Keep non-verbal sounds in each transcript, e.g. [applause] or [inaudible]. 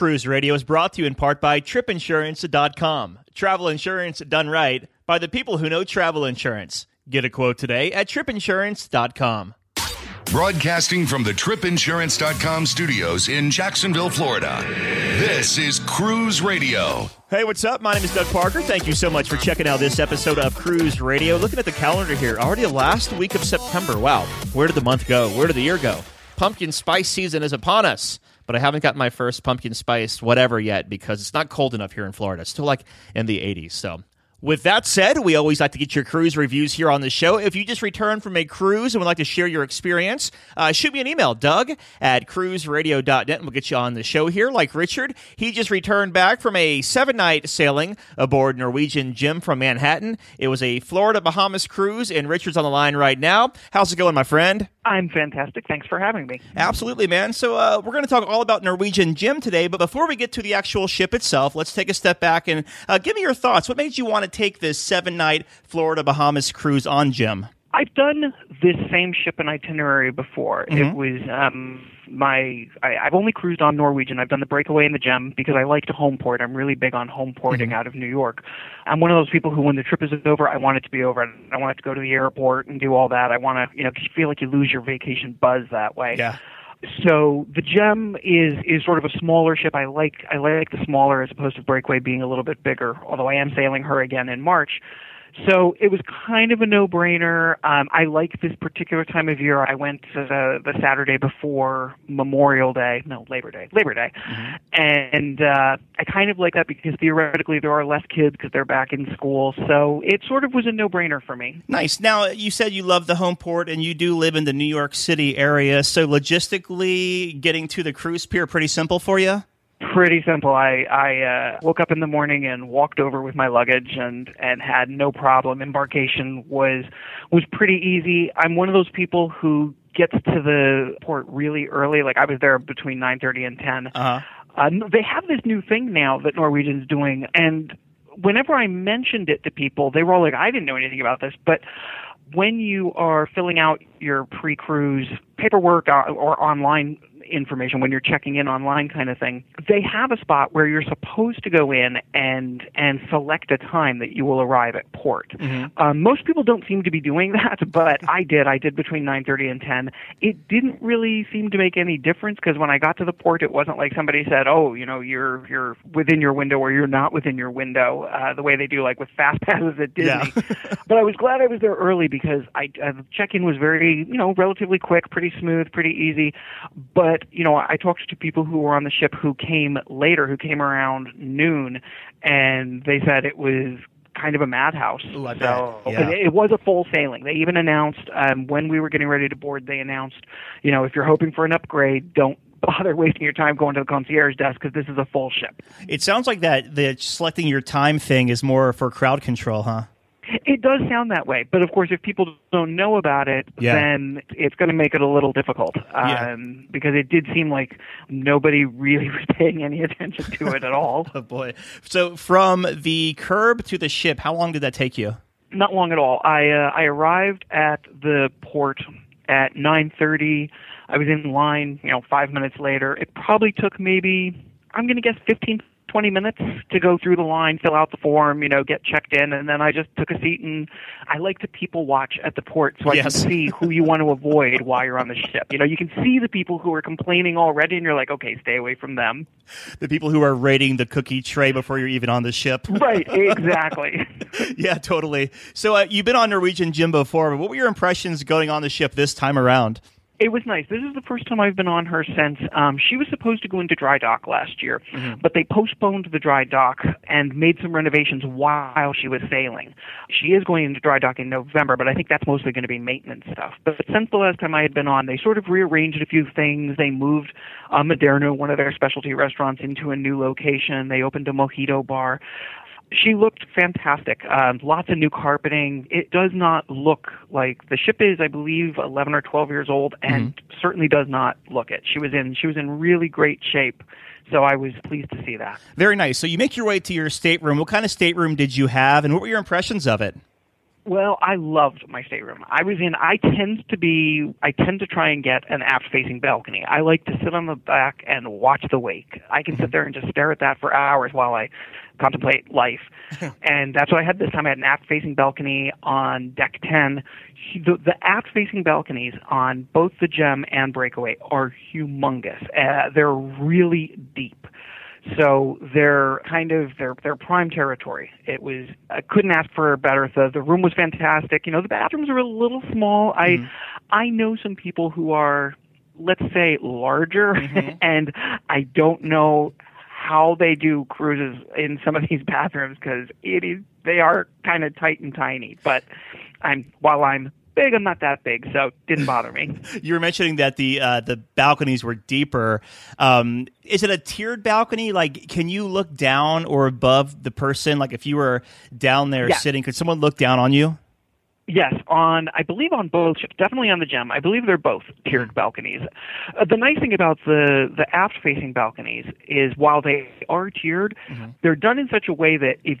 Cruise Radio is brought to you in part by tripinsurance.com. Travel insurance done right by the people who know travel insurance. Get a quote today at tripinsurance.com. Broadcasting from the tripinsurance.com studios in Jacksonville, Florida. This is Cruise Radio. Hey, what's up? My name is Doug Parker. Thank you so much for checking out this episode of Cruise Radio. Looking at the calendar here, already the last week of September. Wow, where did the month go? Where did the year go? Pumpkin spice season is upon us but I haven't got my first pumpkin spice whatever yet because it's not cold enough here in Florida. It's still like in the 80s. So with that said, we always like to get your cruise reviews here on the show. If you just returned from a cruise and would like to share your experience, uh, shoot me an email, Doug at cruiseradio.net, and we'll get you on the show here. Like Richard, he just returned back from a seven night sailing aboard Norwegian Gem from Manhattan. It was a Florida Bahamas cruise, and Richard's on the line right now. How's it going, my friend? I'm fantastic. Thanks for having me. Absolutely, man. So, uh, we're going to talk all about Norwegian Gem today, but before we get to the actual ship itself, let's take a step back and uh, give me your thoughts. What made you want to take this seven night Florida Bahamas cruise on Gem? I've done this same ship and itinerary before. Mm-hmm. It was um, my I, I've only cruised on Norwegian. I've done the breakaway and the Gem because I like to home port. I'm really big on home porting mm-hmm. out of New York. I'm one of those people who, when the trip is over, I want it to be over. I want it to go to the airport and do all that. I want to, you know, cause you feel like you lose your vacation buzz that way. Yeah so the gem is is sort of a smaller ship. I like I like the smaller as opposed to Breakaway being a little bit bigger. Although I am sailing her again in March. So it was kind of a no-brainer. Um, I like this particular time of year. I went the, the Saturday before Memorial Day, no Labor Day, Labor Day, mm-hmm. and uh, I kind of like that because theoretically there are less kids because they're back in school. So it sort of was a no-brainer for me. Nice. Now you said you love the home port and you do live in the New York City area. So logistically, getting to the cruise pier pretty simple for you pretty simple. I I uh, woke up in the morning and walked over with my luggage and and had no problem. Embarkation was was pretty easy. I'm one of those people who gets to the port really early. Like I was there between 9:30 and 10. Uh-huh. Uh, they have this new thing now that Norwegian's doing, and whenever I mentioned it to people, they were all like, "I didn't know anything about this," but when you are filling out your pre-cruise paperwork uh, or online information when you're checking in online kind of thing. They have a spot where you're supposed to go in and and select a time that you will arrive at port. Mm-hmm. Um, most people don't seem to be doing [laughs] that, but I did. I did between 9:30 and 10. It didn't really seem to make any difference because when I got to the port, it wasn't like somebody said, "Oh, you know, you're you're within your window or you're not within your window," uh, the way they do like with fast [laughs] passes at Disney. Yeah. but I was glad I was there early because I uh, the check-in was very, you know, relatively quick, pretty smooth, pretty easy. But but you know, I talked to people who were on the ship who came later, who came around noon, and they said it was kind of a madhouse. Ooh, so yeah. it, it was a full sailing. They even announced um, when we were getting ready to board. They announced, you know, if you're hoping for an upgrade, don't [laughs] bother wasting your time going to the concierge desk because this is a full ship. It sounds like that the selecting your time thing is more for crowd control, huh? It does sound that way, but of course, if people don't know about it, yeah. then it's going to make it a little difficult. Um, yeah. Because it did seem like nobody really [laughs] was paying any attention to it at all. [laughs] oh boy! So from the curb to the ship, how long did that take you? Not long at all. I uh, I arrived at the port at 9:30. I was in line, you know, five minutes later. It probably took maybe I'm going to guess 15 20 minutes to go through the line, fill out the form, you know, get checked in, and then I just took a seat and I like to people watch at the port so I yes. can [laughs] see who you want to avoid while you're on the ship. You know, you can see the people who are complaining already, and you're like, okay, stay away from them. The people who are raiding the cookie tray before you're even on the ship. [laughs] right, exactly. yeah, totally. So uh, you've been on Norwegian Gem before, but what were your impressions going on the ship this time around? It was nice. This is the first time I've been on her since um, she was supposed to go into dry dock last year, mm-hmm. but they postponed the dry dock and made some renovations while she was sailing. She is going into dry dock in November, but I think that's mostly going to be maintenance stuff. But since the last time I had been on, they sort of rearranged a few things. They moved uh, Moderno, one of their specialty restaurants, into a new location. They opened a mojito bar she looked fantastic. Um, lots of new carpeting. It does not look like the ship is, I believe, 11 or 12 years old, and mm-hmm. certainly does not look it. She was in she was in really great shape. So I was pleased to see that. Very nice. So you make your way to your stateroom. What kind of stateroom did you have, and what were your impressions of it? Well, I loved my stateroom. I was in. I tend to be. I tend to try and get an aft-facing balcony. I like to sit on the back and watch the wake. I can sit there and just stare at that for hours while I contemplate life. [laughs] and that's what I had this time. I had an aft-facing balcony on deck ten. The, the aft-facing balconies on both the Gem and Breakaway are humongous. Uh, they're really deep. So they're kind of their their prime territory. It was I couldn't ask for a better. The the room was fantastic. You know the bathrooms are a little small. Mm-hmm. I I know some people who are let's say larger, mm-hmm. [laughs] and I don't know how they do cruises in some of these [laughs] bathrooms because it is they are kind of tight and tiny. But I'm while I'm big. I'm not that big, so didn't bother me. [laughs] you were mentioning that the uh, the balconies were deeper. Um, is it a tiered balcony? Like, can you look down or above the person? Like, if you were down there yeah. sitting, could someone look down on you? Yes, on I believe on both ships, definitely on the Gem. I believe they're both tiered balconies. Uh, the nice thing about the the aft facing balconies is while they are tiered, mm-hmm. they're done in such a way that if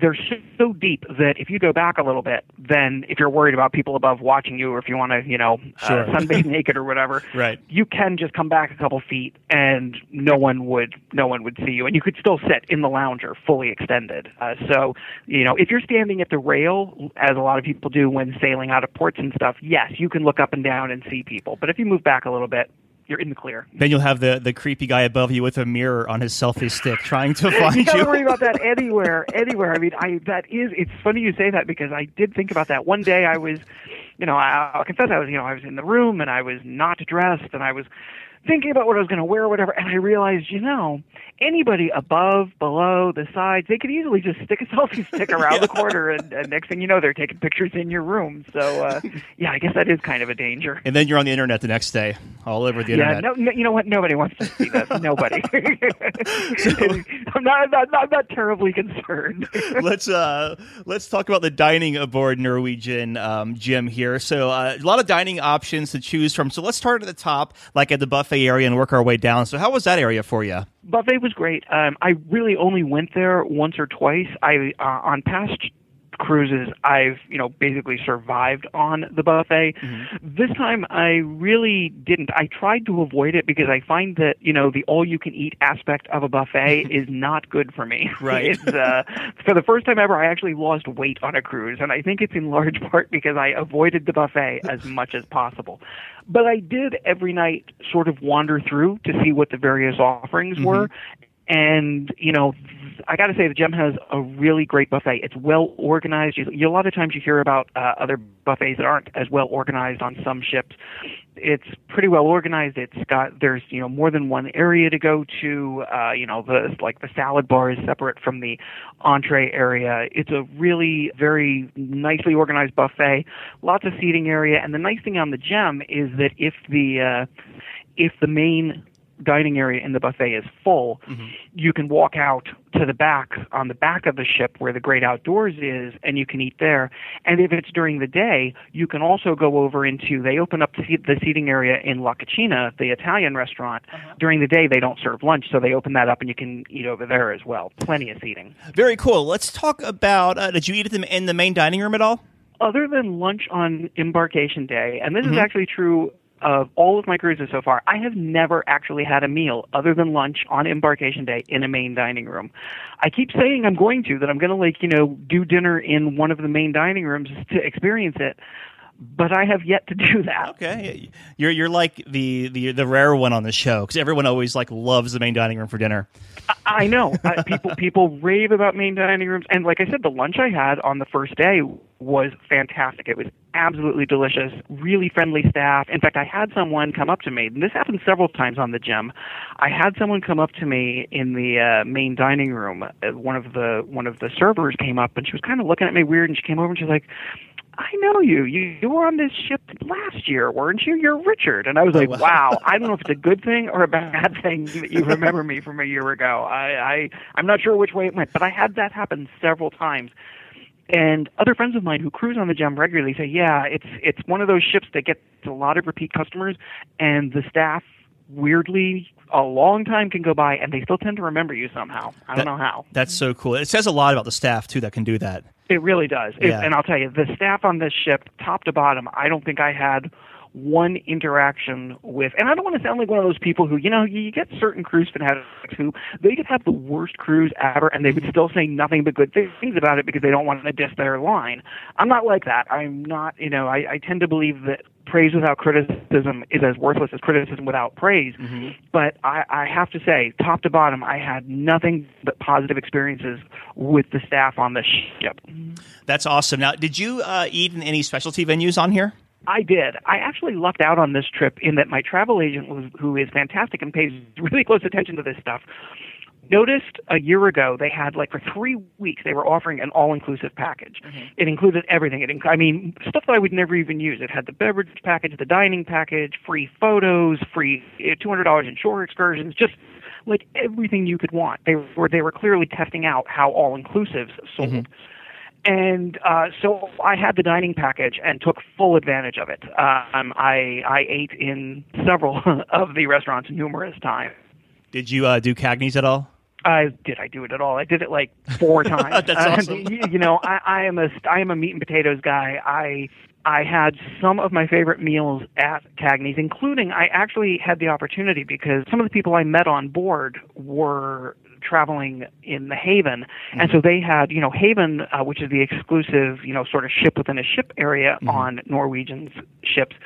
they're so deep that if you go back a little bit, then if you're worried about people above watching you, or if you want to, you know, uh, sure. uh, sunbathe [laughs] naked or whatever, right. you can just come back a couple feet and no one would no one would see you, and you could still sit in the lounger fully extended. Uh, so you know, if you're standing at the rail, as a lot of people do when sailing out of ports and stuff, yes, you can look up and down and see people. But if you move back a little bit, you're in the clear. Then you'll have the, the creepy guy above you with a mirror on his selfie stick trying to find you. You Don't worry about that [laughs] anywhere, anywhere. I mean, I that is. It's funny you say that because I did think about that one day. I was, you know, I, I'll confess, I was, you know, I was in the room and I was not dressed and I was thinking about what I was going to wear or whatever, and I realized, you know, anybody above, below, the sides, they could easily just stick a [laughs] selfie stick around yeah. the corner, and, and, next thing you know, they're taking pictures in your room. So, uh, [laughs] yeah, I guess that is kind of a danger. And then you're on the internet the next day, all over the yeah, internet. No, no, you know what? Nobody wants to see that. Nobody. [laughs] so, I'm not, not, not, not terribly concerned. let's uh, let's talk about the dining aboard Norwegian um, Gem here. So, uh, a lot of dining options to choose from. So, let's start at the top, like at the buffet buffet area and work our way down. So, how was that area for you? Buffet was great. Um, I really only went there once or twice. I uh, on past cruises I've you know basically survived on the buffet. Mm-hmm. This time I really didn't. I tried to avoid it because I find that you know the all you can eat aspect of a buffet [laughs] is not good for me. Right. [laughs] It's, uh, for the first time ever, I actually lost weight on a cruise, and I think it's in large [laughs] part because I avoided the buffet as much as possible. But I did every night sort of wander through to see what the various offerings mm-hmm. were, and you know i got to say the gem has a really great buffet. It's well organized. You, you, a lot of times you hear about uh, other buffets that aren't as well organized on some ships. It's pretty well organized. It's got there's you know more than one area to go to uh, you know the like the salad bar is separate from the entree area. It's a really very nicely organized buffet lots of seating area. And the nice thing on the gem is that if the uh, if the main dining area in the buffet is full, mm-hmm. you can walk out to the back on the back of the ship where the great outdoors is and you can eat there. And if it's during the day, you can also go over into they open up the, seating area in La Cucina, the Italian restaurant. Uh-huh. During the day they don't serve lunch, so they open that up and you can eat over there as well. Plenty of seating. Very cool. Let's talk about uh, did you eat at the, in the main dining room at all? Other than lunch on embarkation day, and this mm-hmm. is actually true of all of my cruises so far, I have never actually had a meal other than lunch on embarkation day in a main dining room. I keep saying I'm going to, that I'm going to like, you know, do dinner in one of the main dining rooms to experience it but I have yet to [laughs] do that. Okay, you're you're like the the the rare one on the show because everyone always like loves the main dining room for dinner. I, I know uh, people people rave about main dining rooms, and like I said, the lunch I had on the first day was fantastic. It was absolutely delicious, really friendly staff. In fact, I had someone come up to me, and this happened several times on the Gem. I had someone come up to me in the uh, main dining room. Uh, one of the one of the servers came up, and she was kind of looking at me weird, and she came over and she's like, I know you. You you were on this ship last year, weren't you? You're Richard. And I was like, oh, wow. I don't know if it's a good [laughs] thing or a bad thing that you [laughs] remember me from a year ago. I, I I'm not sure which way it went, but I had that happen several times. And other friends of mine who cruise on the Gem regularly say, yeah, it's it's one of those ships that gets a lot of repeat customers, and the staff weirdly a long time can go by and they still tend to remember you somehow. I don't know how. That's so cool. It says a lot about the staff too that can do that. It really does. It- Yeah. and I'll tell you, the staff on this ship, top to bottom, I don't think I had one interaction with, and I don't want to sound like one of those people who, you know, you get certain cruise fanatics who they could have the worst cruise ever and they would still say nothing but good things about it because they don't want to diss their line. I'm not like that. I'm not, you know, I, I tend to believe that praise without criticism is as worthless as criticism without praise. But I, I have to say, top to bottom, I had nothing but positive experiences with the staff on the ship. That's awesome. Now, did you uh, eat in any specialty venues on here? I did. I actually lucked out on this trip in that my travel agent, was, who is fantastic and pays really close attention to this stuff, noticed a year ago they had like for three weeks they were offering an all-inclusive package. It included everything. It, inc- I mean, stuff that I would never even use. It had the beverage package, the dining package, free photos, free uh, two hundred dollars in shore excursions, just like everything you could want. They were they were clearly testing out how all-inclusives sold. And uh, so I had the dining package and took full advantage of it. Um, I I ate in several [laughs] of the restaurants numerous times. Did you uh, do Cagney's at all? I did I do it at all? I did it like four [laughs] times. That's awesome. you, you know, I, I am a I am a meat and potatoes guy. I I had some of my favorite meals at Cagney's, including I actually had the opportunity because some of the people I met on board were traveling in the Haven, and so they had, you know, Haven, uh, which is the exclusive, you know, sort of ship within a ship area on Norwegian's ships.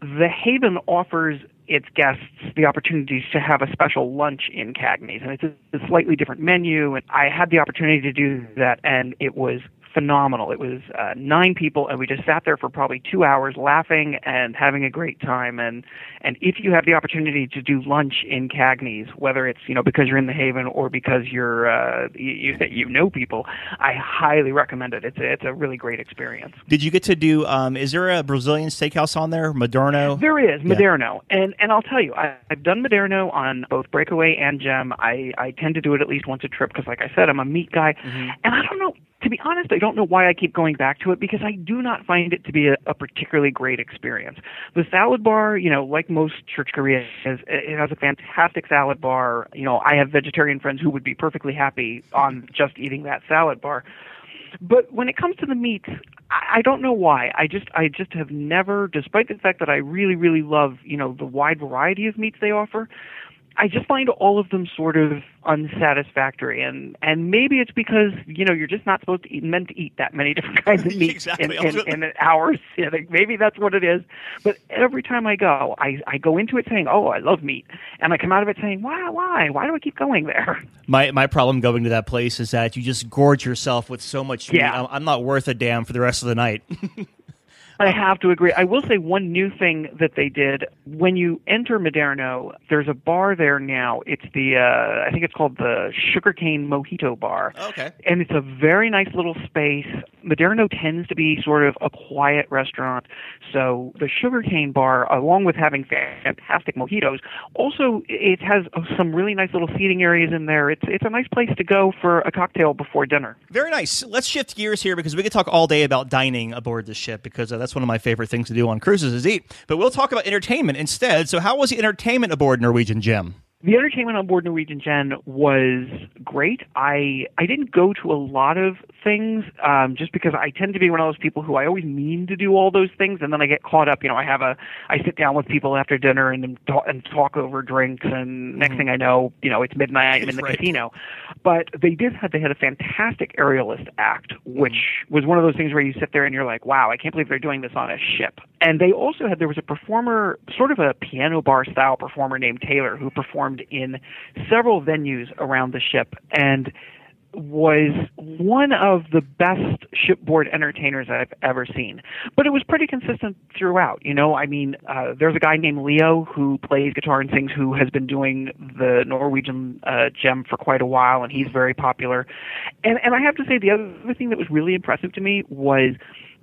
The Haven offers its guests the opportunities to have a special lunch in Cagney's, and it's a, a slightly different menu. And I had the opportunity to do that, and it was phenomenal. It was uh, nine people, and we just sat there for probably two hours, laughing and having a great time. And and if you have the opportunity to do lunch in Cagney's, whether it's you know because you're in the Haven or because you're uh, you you you know people, I highly recommend it. It's a, it's a really great experience. Did you get to do? Um, is there a Brazilian steakhouse on there? Moderno. There is Yeah. Moderno, and and I'll tell you, I, I've done Moderno on both Breakaway and Gem. I I tend to do it at least once a trip because, like I said, I'm a meat guy, and I don't know. To be honest, I don't know why I keep going back to it because I do not find it to be a, a particularly great experience. The salad bar, you know, like most churrascaria, is it has a fantastic salad bar. You know, I have vegetarian friends who would be perfectly happy on just eating that salad bar. But when it comes to the meats, I I don't know why. I just I just have never, despite the fact that I really really love you know the wide variety of meats they offer, I just find all of them sort of unsatisfactory. And and maybe it's because you know you're just not supposed to eat meant to eat that many [laughs] different kinds of [laughs] meat Exactly. in, in, in an hour [laughs] sitting. Maybe that's what it is. But every time I go, I I go into it saying, oh, I love meat, and I come out of it saying, why why why do I keep going there? My my problem going to that place is that you just gorge yourself with so much meat. Yeah. I'm, I'm not worth a damn for the rest of the night. I have to agree. I will say one new thing that they did when you enter Moderno. There's a bar there now. It's the uh, I think it's called the Sugarcane Mojito Bar. Okay. And it's a very nice little space. Moderno tends to be sort of a quiet restaurant, so the Sugarcane Bar, along with having fantastic mojitos, also it has some really nice little seating areas in there. It's it's a nice place to go for a cocktail before dinner. Very nice. Let's shift gears here because we could talk all day about dining aboard the ship because uh, that's one of my favorite things to do on cruises is eat. But we'll talk about entertainment instead. So, how was the entertainment aboard Norwegian Gem? The entertainment on board Norwegian Gem was great. I I didn't go to a lot of things um, just because I tend to be one of those people who I always mean to do all those things, and then I get caught up. You know, I have a I sit down with people after dinner and talk, and talk over drinks, and next thing I know, you know, it's midnight. I'm in the Right. casino. But they did have they had a fantastic aerialist act, which was one of those things where you sit there and you're like, wow, I can't believe they're doing this on a ship. And they also had there was a performer, sort of a piano bar style performer named Taylor, who performed in several venues around the ship and was one of the best shipboard entertainers I've ever seen. But it was pretty consistent throughout. You know, I mean, uh, there's a guy named Leo who plays guitar and sings who has been doing the Norwegian uh, gem for quite a while, and he's very popular. And and I have to say, the other thing that was really impressive to me was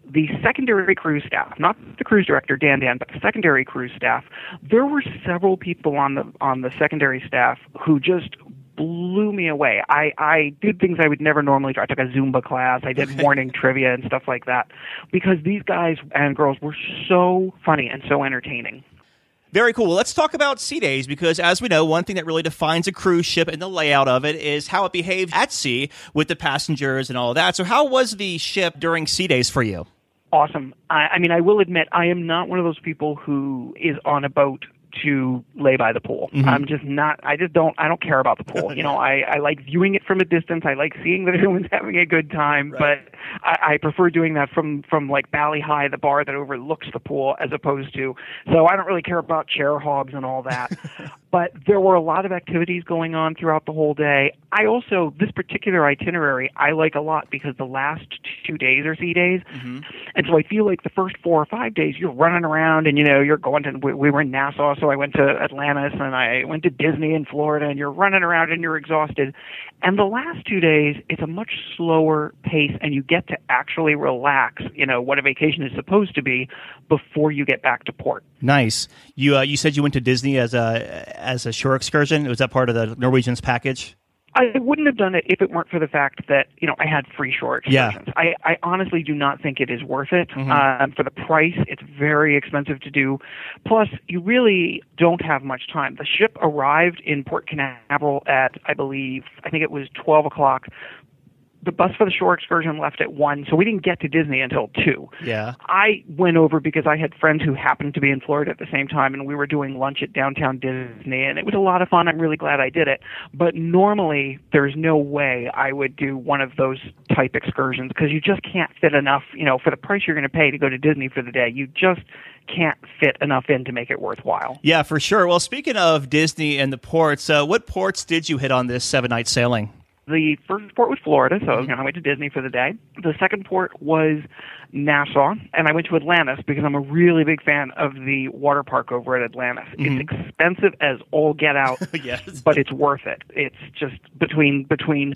the secondary crew staff, not the cruise director Dan Dan, but the secondary crew staff. There were several people on the on the secondary staff who just blew me away. I I did things I would never normally do. I took a Zumba class. I did [laughs] morning trivia and stuff like that because these guys and girls were so funny and so entertaining. Very cool. Well, let's talk about sea days because, as we know, one thing that really defines a cruise ship and the layout of it is how it behaves at sea with the passengers and all of that. So, how was the ship during sea days for you? Awesome. I, I mean, I will admit, I am not one of those people who is on a boat to lay by the pool. Mm-hmm. I'm just not. I just don't. I don't care about the pool. [laughs] You know, I I like viewing it from a distance. I like seeing that [laughs] everyone's having a good time, right. but I, I prefer doing that from from like Bali Hai, the bar that overlooks the pool, as opposed to. So I don't really care about chair hogs and all that. [laughs] but there were a lot of activities going on throughout the whole day. I also this particular itinerary I like a lot because the last two days are sea days, mm-hmm. and so I feel like the first four or five days you're running around and you know you're going to. We, we were in Nassau, so I went to Atlantis and I went to Disney in Florida, and you're running around and you're exhausted. And the last two days it's a much slower pace, and you get to actually relax. You know what a vacation is supposed to be before you get back to port. Nice. You uh, you said you went to Disney as a as a shore excursion. Was that part of the Norwegian's package? I wouldn't have done it if it weren't for the fact that you know I had free shore excursions. Yeah. I, I honestly do not think it is worth it mm-hmm. um, for the price. It's very expensive to do. Plus, you really don't have much time. The ship arrived in Port Canaveral at I believe I think it was twelve o'clock the bus for the shore excursion left at one, so we didn't get to Disney until two. Yeah. I went over because I had friends who happened to be in Florida at the same time, and we were doing lunch at downtown Disney, and it was a lot of fun. I'm really glad I did it. But normally, there's no way I would do one of those type excursions because you just can't fit enough. You know, for the price you're going to pay to go to Disney for the day, you just can't fit enough in to make it worthwhile. Yeah, for sure. Well, speaking of Disney and the ports, uh, what ports did you hit on this seven night sailing? The first port was Florida, so mm-hmm. you know, I went to Disney for the day. The second port was Nassau, and I went to Atlantis because I'm a really big fan of the water park over at Atlantis. Mm-hmm. It's expensive as all get out, [laughs] yes. but it's worth it. It's just between between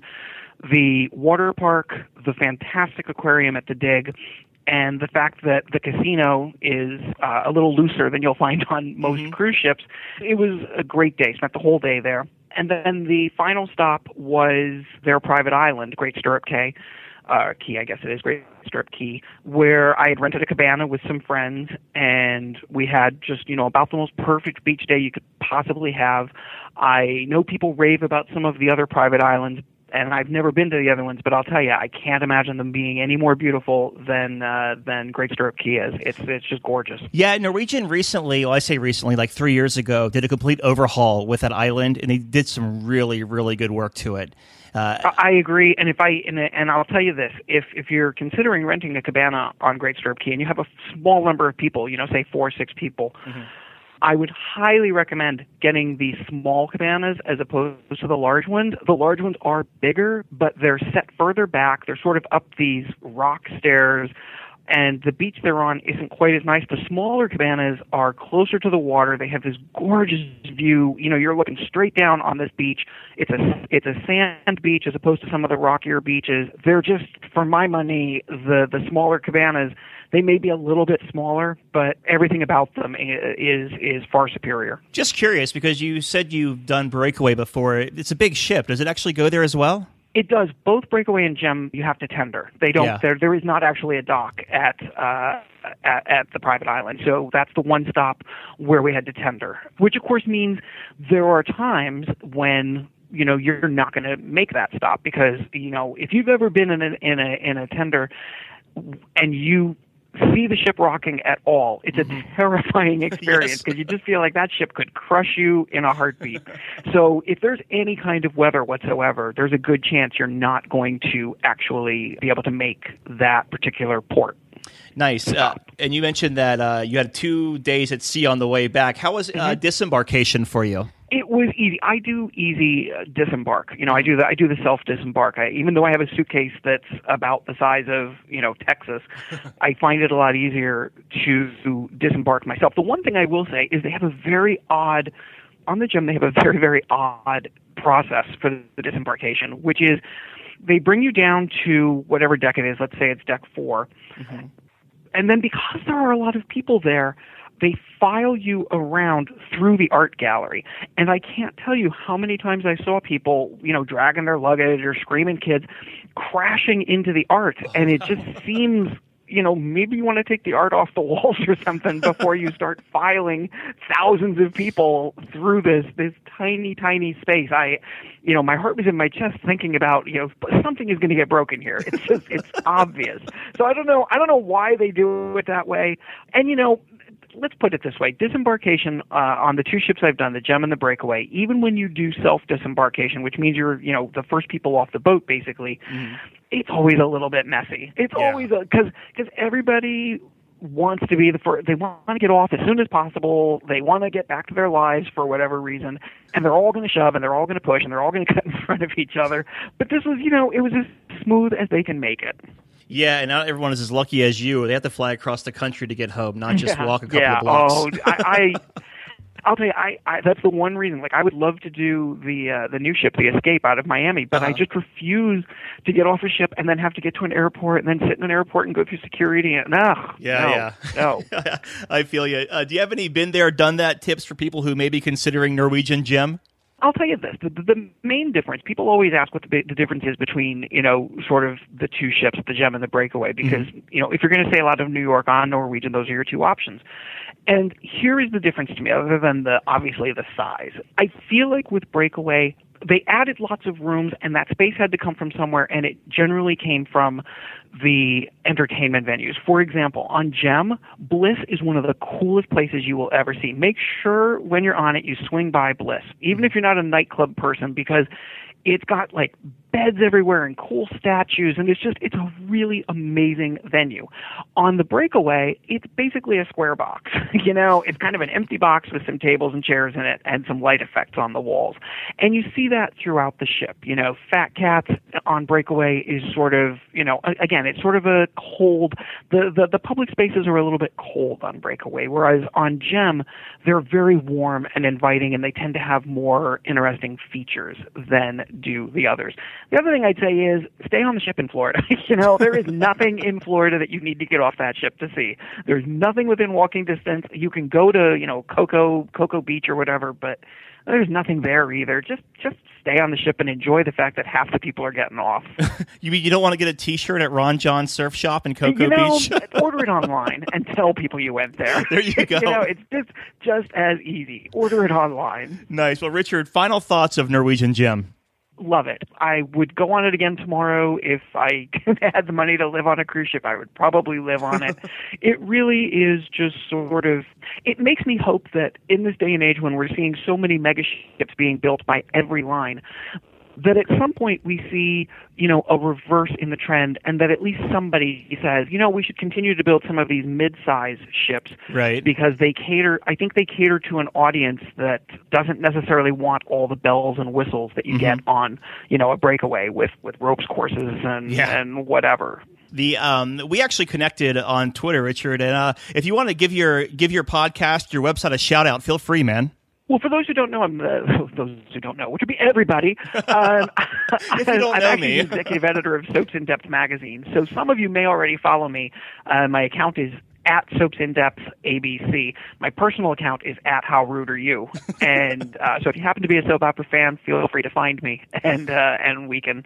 the water park, the fantastic aquarium at the dig, and the fact that the casino is uh, a little looser than you'll find [laughs] on most mm-hmm. cruise ships. It was a great day. Spent the whole day there. And then the final stop was their private island, Great Stirrup Cay, uh, Key, I guess it is, Great Stirrup Key, where I had rented a cabana with some friends, and we had just, you know, about the most perfect beach day you could possibly have. I know people rave about some of the other private islands, and I've never been to the other ones, but I'll tell you, I can't imagine them being any more beautiful than uh, than Great Stirrup Key is. It's it's just gorgeous. Yeah, Norwegian recently, well, I say recently, like three years ago, did a complete overhaul with that island, and they did some really really good work to it. Uh, I agree, and if I and, and I'll tell you this: if if you're considering renting a cabana on Great Stirrup Key and you have a small number of people, you know, say four or six people. Mm-hmm I would highly recommend getting the small cabanas as opposed to the large ones. The large ones are bigger, but they're set further back. They're sort of up these rock stairs and the beach they're on isn't quite as nice. The smaller cabanas are closer to the water. They have this gorgeous view. You know, you're looking straight down on this beach. It's a it's a sand beach as opposed to some of the rockier beaches. They're just, for my money, the the smaller cabanas they may be a little bit smaller, but everything about them is is far superior. Just curious because you said you've done Breakaway before. It's a big ship. Does it actually go there as well? It does. Both Breakaway and Gem, you have to tender. They don't. Yeah. There, there is not actually a dock at, uh, at at the private island. So that's the one stop where we had to tender. Which of course means there are times when you know you're not going to make that stop because you know if you've ever been in a in a in a tender and you see the ship rocking at all. It's a mm-hmm. terrifying [laughs] experience because yes. you just feel like that ship could crush you in a heartbeat. [laughs] so if there's any kind of weather whatsoever, there's a good chance you're not going to actually be able to make that particular port. Nice. Uh, and you mentioned that uh, you had two days at sea on the way back. How was uh, mm-hmm. disembarkation for you? It was easy. I do easy uh, disembark. You know, I do the I do the self disembark. Even though I have a suitcase that's about the size of you know Texas, [laughs] I find it a lot easier to disembark myself. The one thing I will say is they have a very odd on the gem. They have a very very odd process for the disembarkation, which is they bring you down to whatever deck it is. Let's say it's deck 4 mm-hmm. and then because there are a lot of people there they file you around through the art gallery. And I can't tell you how many times I saw people, you know, dragging their luggage or screaming kids crashing into the art. And it just [laughs] seems you know, maybe you want to take the art off the [laughs] walls or something before you start filing thousands of people through this this tiny, tiny space. I, you know, my heart was in my chest thinking about, you know, something is going to get broken here. It's just, it's [laughs] obvious. So I don't know, I don't know why they do it that way. And you know, let's put it this way disembarkation uh, on the two ships I've done, the Gem and the Breakaway, even when you do self disembarkation, which means you're, you know, the first people off the boat basically, mm-hmm. it's always a little bit messy. It's yeah. always because because everybody wants to be the first they want to get off as soon as possible they want to get back to their lives for whatever reason and they're all going to shove and they're all going to push and they're all going [laughs] to cut in front of each other but this was you know it was as smooth as they can make it yeah, and not everyone is as lucky as you. They have to fly across the country to get home, not just yeah, walk a couple yeah. of blocks. Oh, I, I I'll tell you, I, I that's the one reason. Like, I would love to do the uh, the new ship, the Escape, out of Miami, but uh-huh. I just refuse to get off a ship and then have to get to an airport and then sit in an airport and go through security. And no, yeah, no, yeah, no. [laughs] I feel you. Uh, do you have any been there, done that tips for people who may be considering Norwegian Gem? I'll tell you this: the, the main difference. People always ask what the, the difference is between, you know, sort of the two ships, the Gem and the Breakaway, because mm-hmm. you know, if you're going to sail out of New York on Norwegian, those are your two options. And here is the difference to me, other than the obviously the size. I feel like with Breakaway, they added lots of rooms and that space had to come from somewhere and it generally came from the entertainment venues. For example, on Gem, Bliss is one of the coolest places you will ever see. Make sure when you're on it you swing by Bliss, even mm-hmm. if you're not a nightclub person because it's got like beds everywhere and cool statues and it's just it's a really amazing venue. On the breakaway it's basically a square box [laughs] you know? It's kind of an empty box with some tables and chairs in it and some light effects on the walls. And you see that throughout the ship you know? Fat cats on breakaway is sort of you know again it's sort of a cold the the, the public spaces are a little bit cold on breakaway whereas on gem they're very warm and inviting and they tend to have more interesting features than do the others the other thing I'd say is stay on the ship in Florida. [laughs] you know, there is [laughs] nothing in Florida that you need to get off that ship to see. There's nothing within walking distance. You can go to, you know, Cocoa Cocoa Beach or whatever, but there's nothing there either. Just just stay on the ship and enjoy the fact that half the people are getting off. [laughs] you mean you don't want to get a T-shirt at Ron Jon Surf Shop in Cocoa you know, Beach? order it online and tell people you went there. There you go. you know, it's just just as easy. Order it online. Nice. Well, Richard, final thoughts of Norwegian Gem love it. I would go on it again tomorrow if I [laughs] had the money to live on a cruise ship. I would probably live on it. [laughs] it really is just sort of. It makes me hope that in this day and age, when we're seeing so many mega ships being built by every line, that at some point we see, you know, a reverse in the trend and that at least somebody says, you know, we should continue to build some of these mid-size ships. Right. Because they cater, I think they cater to an audience that doesn't necessarily want all the bells and whistles that you mm-hmm. get on, you know, a breakaway with, with ropes courses and, yeah. and whatever. The um, we actually connected on Twitter, Richard, and uh, if you want to give your give your podcast, your website a shout out, feel free, man. Well, for those who don't know, I'm uh, [laughs] those who don't know, which would be everybody. Um, [laughs] if you [laughs] don't I'm know actually me. the executive editor of Soaps in Depth magazine. So some of you may already follow me. Uh, my account is at Soaps in Depth ABC. My personal account is at How Rude Are You? And uh, so if you happen to be a soap opera fan, feel free to find me, and uh, and we can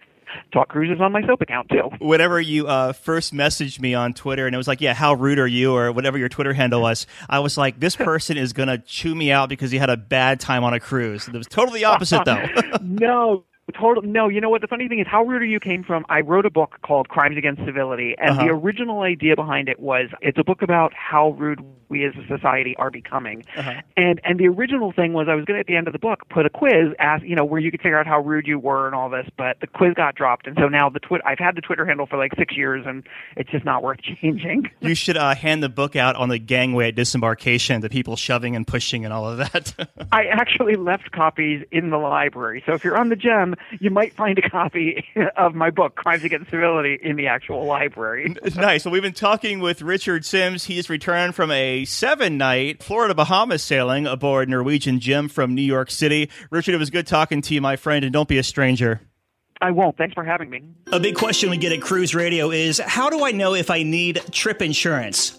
Talk Cruises on my soap account too. Whenever you uh, first messaged me on Twitter, and it was like, "Yeah, how rude are you?" or whatever your Twitter handle was, I was like, "This [laughs] person is gonna chew me out because he had a bad time on a cruise." It was totally the opposite, though. [laughs] no, Total. No, you know what? The funny thing is, how rude are you came from. I wrote a book called Crimes Against Civility, and uh-huh. the original idea behind it was it's a book about how rude we as a society are becoming. Uh-huh. And and the original thing was I was going to at the end of the book put a quiz, ask you know where you could figure out how rude you were and all this, but the quiz got dropped, and so now the twit I've had the Twitter handle for like six years, and it's just not worth [laughs] changing. you should uh, hand the book out on the gangway at disembarkation, the people shoving and pushing and all of that. [laughs] I actually left copies in the library, so if you're on the gem you might find a copy [laughs] of my book, Crimes Against Civility, in the actual library. nice. Well, we've been talking with Richard Sims. He's returned from a seven night Florida Bahamas sailing aboard Norwegian Gem from New York City. Richard, it was good talking to you, my friend, and don't be a stranger. I won't. Thanks for having me. A big question we get at Cruise Radio is how do I know if I need trip insurance?